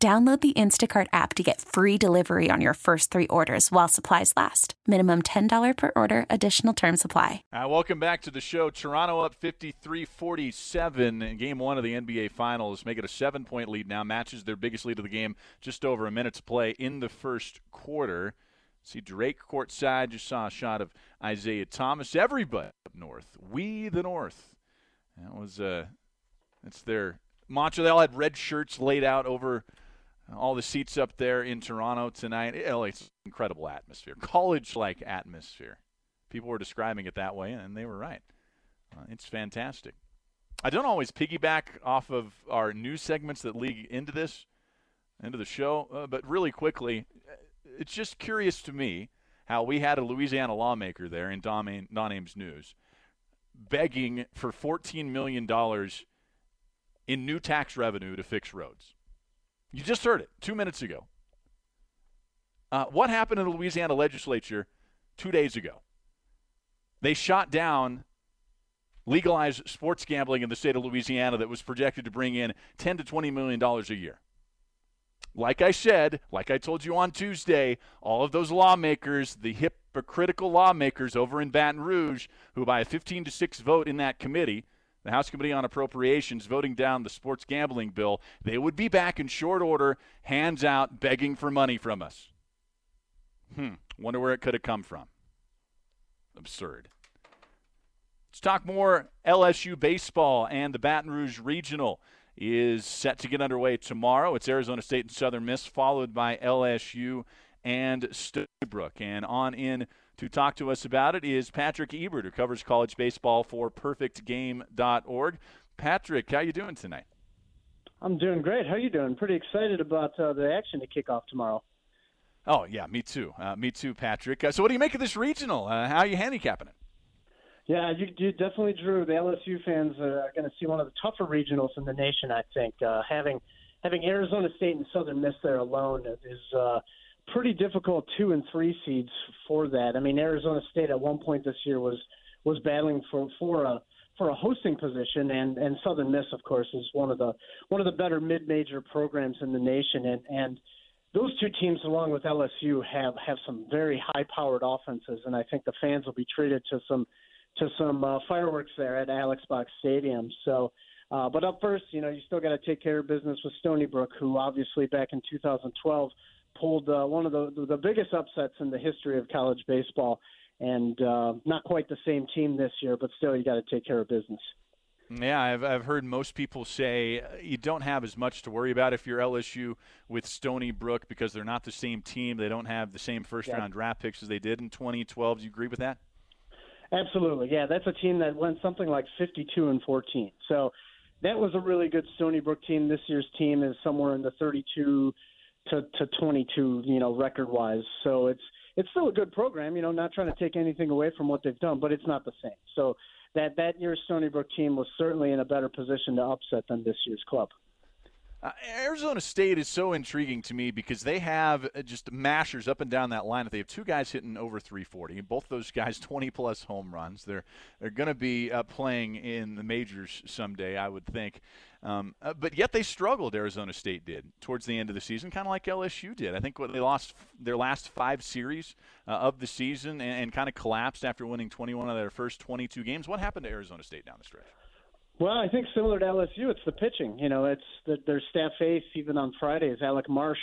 Download the Instacart app to get free delivery on your first three orders while supplies last. Minimum $10 per order, additional term supply. Uh, welcome back to the show. Toronto up 53 47 in game one of the NBA Finals. Make it a seven point lead now. Matches their biggest lead of the game, just over a minute to play in the first quarter. See Drake courtside. Just saw a shot of Isaiah Thomas. Everybody up north. We the North. That was, uh, that's their mantra. They all had red shirts laid out over all the seats up there in Toronto tonight. It's incredible atmosphere, college-like atmosphere. People were describing it that way, and they were right. Uh, it's fantastic. I don't always piggyback off of our news segments that lead into this, into the show, uh, but really quickly, uh, it's just curious to me how we had a Louisiana lawmaker there in Don, Don Ames News begging for $14 million in new tax revenue to fix roads. You just heard it two minutes ago. Uh, what happened in the Louisiana legislature two days ago? They shot down legalized sports gambling in the state of Louisiana that was projected to bring in 10 to 20 million dollars a year. Like I said, like I told you on Tuesday, all of those lawmakers, the hypocritical lawmakers over in Baton Rouge, who by a 15 to 6 vote in that committee the House Committee on Appropriations voting down the sports gambling bill, they would be back in short order, hands out, begging for money from us. Hmm. Wonder where it could have come from. Absurd. Let's talk more LSU baseball and the Baton Rouge Regional is set to get underway tomorrow. It's Arizona State and Southern Miss, followed by LSU and Stony Brook. And on in to talk to us about it is Patrick Ebert, who covers college baseball for PerfectGame.org. Patrick, how you doing tonight? I'm doing great. How are you doing? Pretty excited about uh, the action to kick off tomorrow. Oh yeah, me too. Uh, me too, Patrick. Uh, so, what do you make of this regional? Uh, how are you handicapping it? Yeah, you, you definitely drew. The LSU fans are going to see one of the tougher regionals in the nation. I think uh, having having Arizona State and Southern Miss there alone is uh, pretty difficult two and three seeds for that. I mean, Arizona State at one point this year was was battling for for a for a hosting position, and and Southern Miss, of course, is one of the one of the better mid major programs in the nation, and and those two teams, along with LSU, have have some very high powered offenses, and I think the fans will be treated to some to some uh, fireworks there at Alex Box Stadium. So. Uh, but up first, you know, you still got to take care of business with Stony Brook, who obviously back in 2012 pulled uh, one of the the biggest upsets in the history of college baseball, and uh, not quite the same team this year, but still you got to take care of business. Yeah, I've, I've heard most people say uh, you don't have as much to worry about if you're LSU with Stony Brook because they're not the same team. They don't have the same first round draft picks as they did in 2012. Do you agree with that? Absolutely. Yeah, that's a team that went something like 52 and 14. So that was a really good Stony Brook team. This year's team is somewhere in the 32 to, to 22, you know, record wise. So it's it's still a good program. You know, not trying to take anything away from what they've done, but it's not the same. So that that year's Stony Brook team was certainly in a better position to upset than this year's club. Uh, Arizona State is so intriguing to me because they have uh, just mashers up and down that line. They have two guys hitting over 340. Both those guys 20 plus home runs. They're they're going to be uh, playing in the majors someday, I would think. Um, uh, but yet they struggled. Arizona State did towards the end of the season, kind of like LSU did. I think what they lost their last five series uh, of the season and, and kind of collapsed after winning 21 of their first 22 games. What happened to Arizona State down the stretch? Well, I think similar to LSU, it's the pitching. You know, it's the, their staff ace even on Fridays. Alec Marsh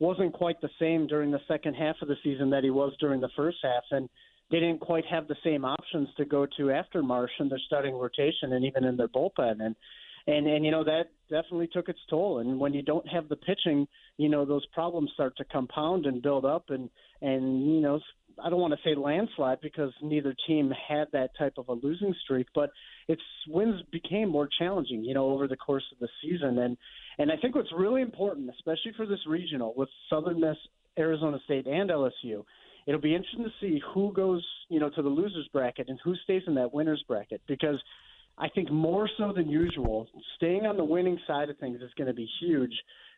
wasn't quite the same during the second half of the season that he was during the first half, and they didn't quite have the same options to go to after Marsh in their starting rotation and even in their bullpen. And and and you know that definitely took its toll. And when you don't have the pitching, you know those problems start to compound and build up, and and you know I don't want to say landslide because neither team had that type of a losing streak, but its wins became more challenging, you know, over the course of the season. And and I think what's really important, especially for this regional with Southern Miss, Arizona State, and LSU, it'll be interesting to see who goes, you know, to the losers bracket and who stays in that winners bracket because I think more so than usual, staying on the winning side of things is going to be huge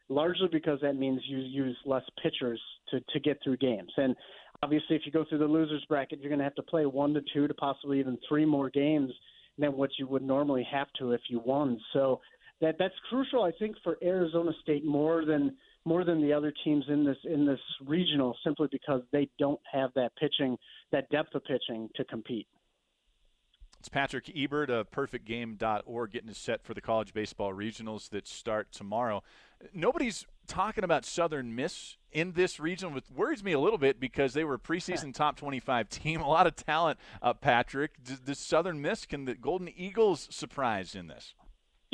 largely because that means you use less pitchers to, to get through games. And obviously, if you go through the losers bracket, you're going to have to play one to two to possibly even three more games than what you would normally have to if you won. So that that's crucial, I think, for Arizona State more than more than the other teams in this in this regional, simply because they don't have that pitching, that depth of pitching to compete. It's Patrick Ebert of PerfectGame.org getting us set for the college baseball regionals that start tomorrow. Nobody's talking about Southern Miss in this region, which worries me a little bit because they were a preseason top 25 team. A lot of talent, uh, Patrick. Does Southern Miss, can the Golden Eagles surprise in this?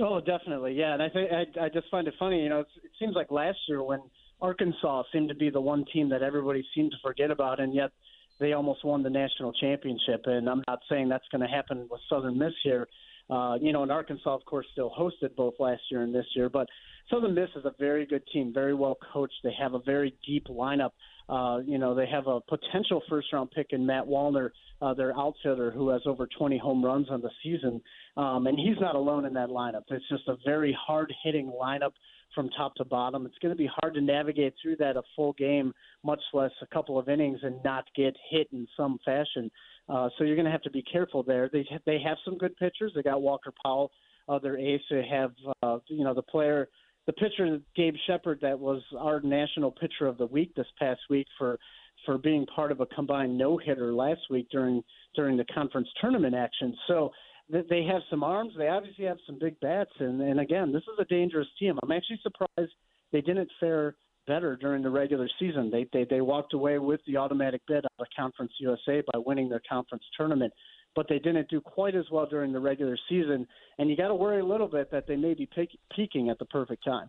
Oh, definitely, yeah. And I think I, I just find it funny. You know, it seems like last year when Arkansas seemed to be the one team that everybody seemed to forget about, and yet – they almost won the national championship. And I'm not saying that's going to happen with Southern Miss here. Uh, you know, and Arkansas, of course, still hosted both last year and this year. But Southern Miss is a very good team, very well coached. They have a very deep lineup. Uh, you know, they have a potential first round pick in Matt Wallner, uh, their outfielder, who has over 20 home runs on the season. Um, and he's not alone in that lineup. It's just a very hard hitting lineup from top to bottom. It's going to be hard to navigate through that a full game, much less a couple of innings, and not get hit in some fashion. Uh, so you're going to have to be careful there. They they have some good pitchers. They got Walker Powell, uh, their ace. They have uh, you know the player, the pitcher Gabe Shepard that was our national pitcher of the week this past week for for being part of a combined no hitter last week during during the conference tournament action. So they have some arms. They obviously have some big bats, and and again, this is a dangerous team. I'm actually surprised they didn't fare better during the regular season. They they they walked away with the automatic bid out of Conference USA by winning their conference tournament, but they didn't do quite as well during the regular season. And you got to worry a little bit that they may be peak, peaking at the perfect time.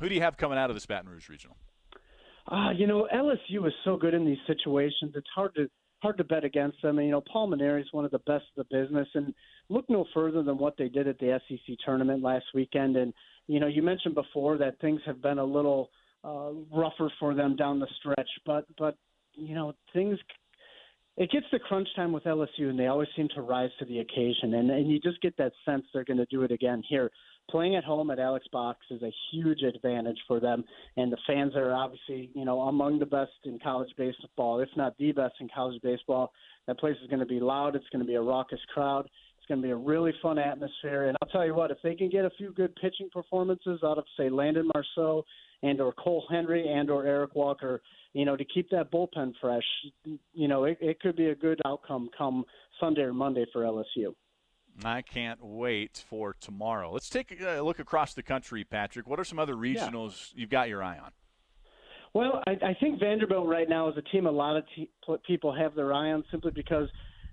Who do you have coming out of this Baton Rouge regional? Uh, you know, LSU is so good in these situations. It's hard to hard to bet against them. And, you know, Paul Mainieri is one of the best of the business, and look no further than what they did at the SEC tournament last weekend. And you know, you mentioned before that things have been a little uh, rougher for them down the stretch, but but you know, things. It gets to crunch time with LSU, and they always seem to rise to the occasion. And and you just get that sense they're going to do it again here playing at home at Alex Box is a huge advantage for them, and the fans are obviously, you know, among the best in college baseball, if not the best in college baseball. That place is going to be loud. It's going to be a raucous crowd. It's going to be a really fun atmosphere. And I'll tell you what, if they can get a few good pitching performances out of, say, Landon Marceaux and or Cole Henry and or Eric Walker, you know, to keep that bullpen fresh, you know, it, it could be a good outcome come Sunday or Monday for LSU. I can't wait for tomorrow. Let's take a look across the country, Patrick. What are some other regionals yeah. you've got your eye on? Well, I, I think Vanderbilt right now is a team a lot of te- people have their eye on simply because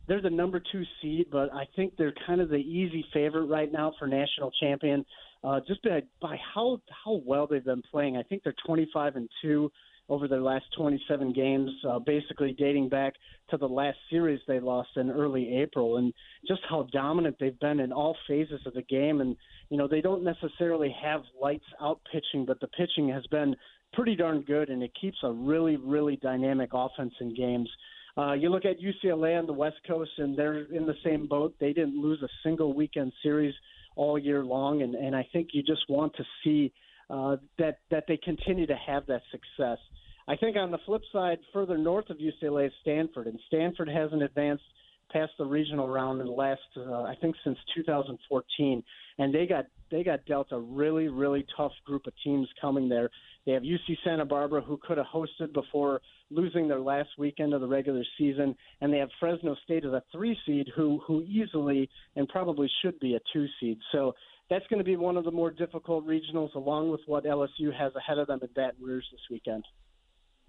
they're the number two seed, but I think they're kind of the easy favorite right now for national champion, uh, just by, by how how well they've been playing. I think they're 25 and two over their last 27 games, uh, basically dating back to the last series they lost in early April, and just how dominant they've been in all phases of the game. And you know they don't necessarily have lights out pitching, but the pitching has been pretty darn good, and it keeps a really really dynamic offense in games. Uh, you look at UCLA on the West Coast, and they're in the same boat. They didn't lose a single weekend series all year long, and, and I think you just want to see uh, that that they continue to have that success. I think on the flip side, further north of UCLA is Stanford, and Stanford hasn't advanced past the regional round in the last, uh, I think, since 2014, and they got they got dealt a really really tough group of teams coming there. They have UC Santa Barbara, who could have hosted before losing their last weekend of the regular season, and they have Fresno State as a three seed, who who easily and probably should be a two seed. So that's going to be one of the more difficult regionals, along with what LSU has ahead of them at Baton Rouge this weekend.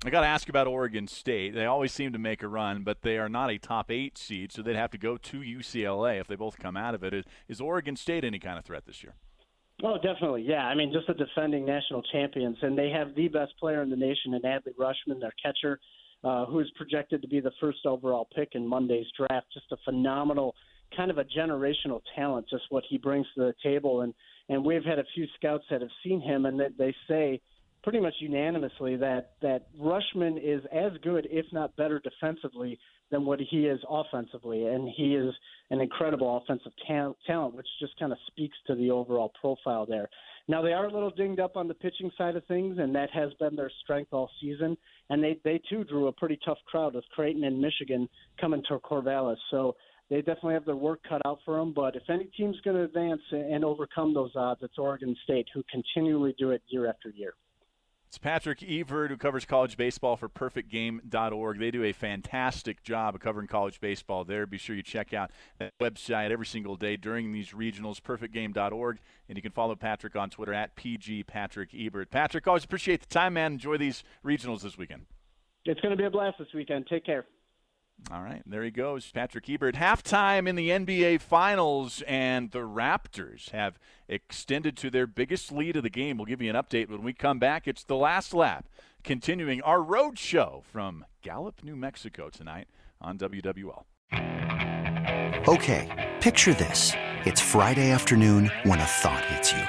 I got to ask about Oregon State. They always seem to make a run, but they are not a top eight seed, so they'd have to go to UCLA if they both come out of it. Is, is Oregon State any kind of threat this year? Oh, definitely. Yeah. I mean, just the defending national champions, and they have the best player in the nation in Adley Rutschman, their catcher. uh, who is projected to be the first overall pick in Monday's draft. Just a phenomenal, kind of a generational talent, just what he brings to the table. And and we've had a few scouts that have seen him, and that they say pretty much unanimously that that Rutschman is as good, if not better, defensively than what he is offensively, and he is an incredible offensive ta- talent, which just kind of speaks to the overall profile there. Now they are a little dinged up on the pitching side of things, and that has been their strength all season. And they they too drew a pretty tough crowd with Creighton and Michigan coming to Corvallis, so they definitely have their work cut out for them. But if any team's going to advance and overcome those odds, it's Oregon State, who continually do it year after year. It's Patrick Ebert who covers college baseball for perfectgame.org. They do a fantastic job of covering college baseball there. Be sure you check out that website every single day during these regionals, perfectgame.org. And you can follow Patrick on Twitter at PG Patrick Ebert. Patrick, always appreciate the time, man. Enjoy these regionals this weekend. It's going to be a blast this weekend. Take care. All right, there he goes, Patrick Ebert. Halftime in the NBA Finals, and the Raptors have extended to their biggest lead of the game. We'll give you an update when we come back. It's the last lap, continuing our road show from Gallup, New Mexico tonight on WWL. Okay, picture this. It's Friday afternoon when a thought hits you.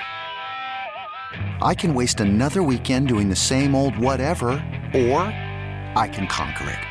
I can waste another weekend doing the same old whatever, or I can conquer it.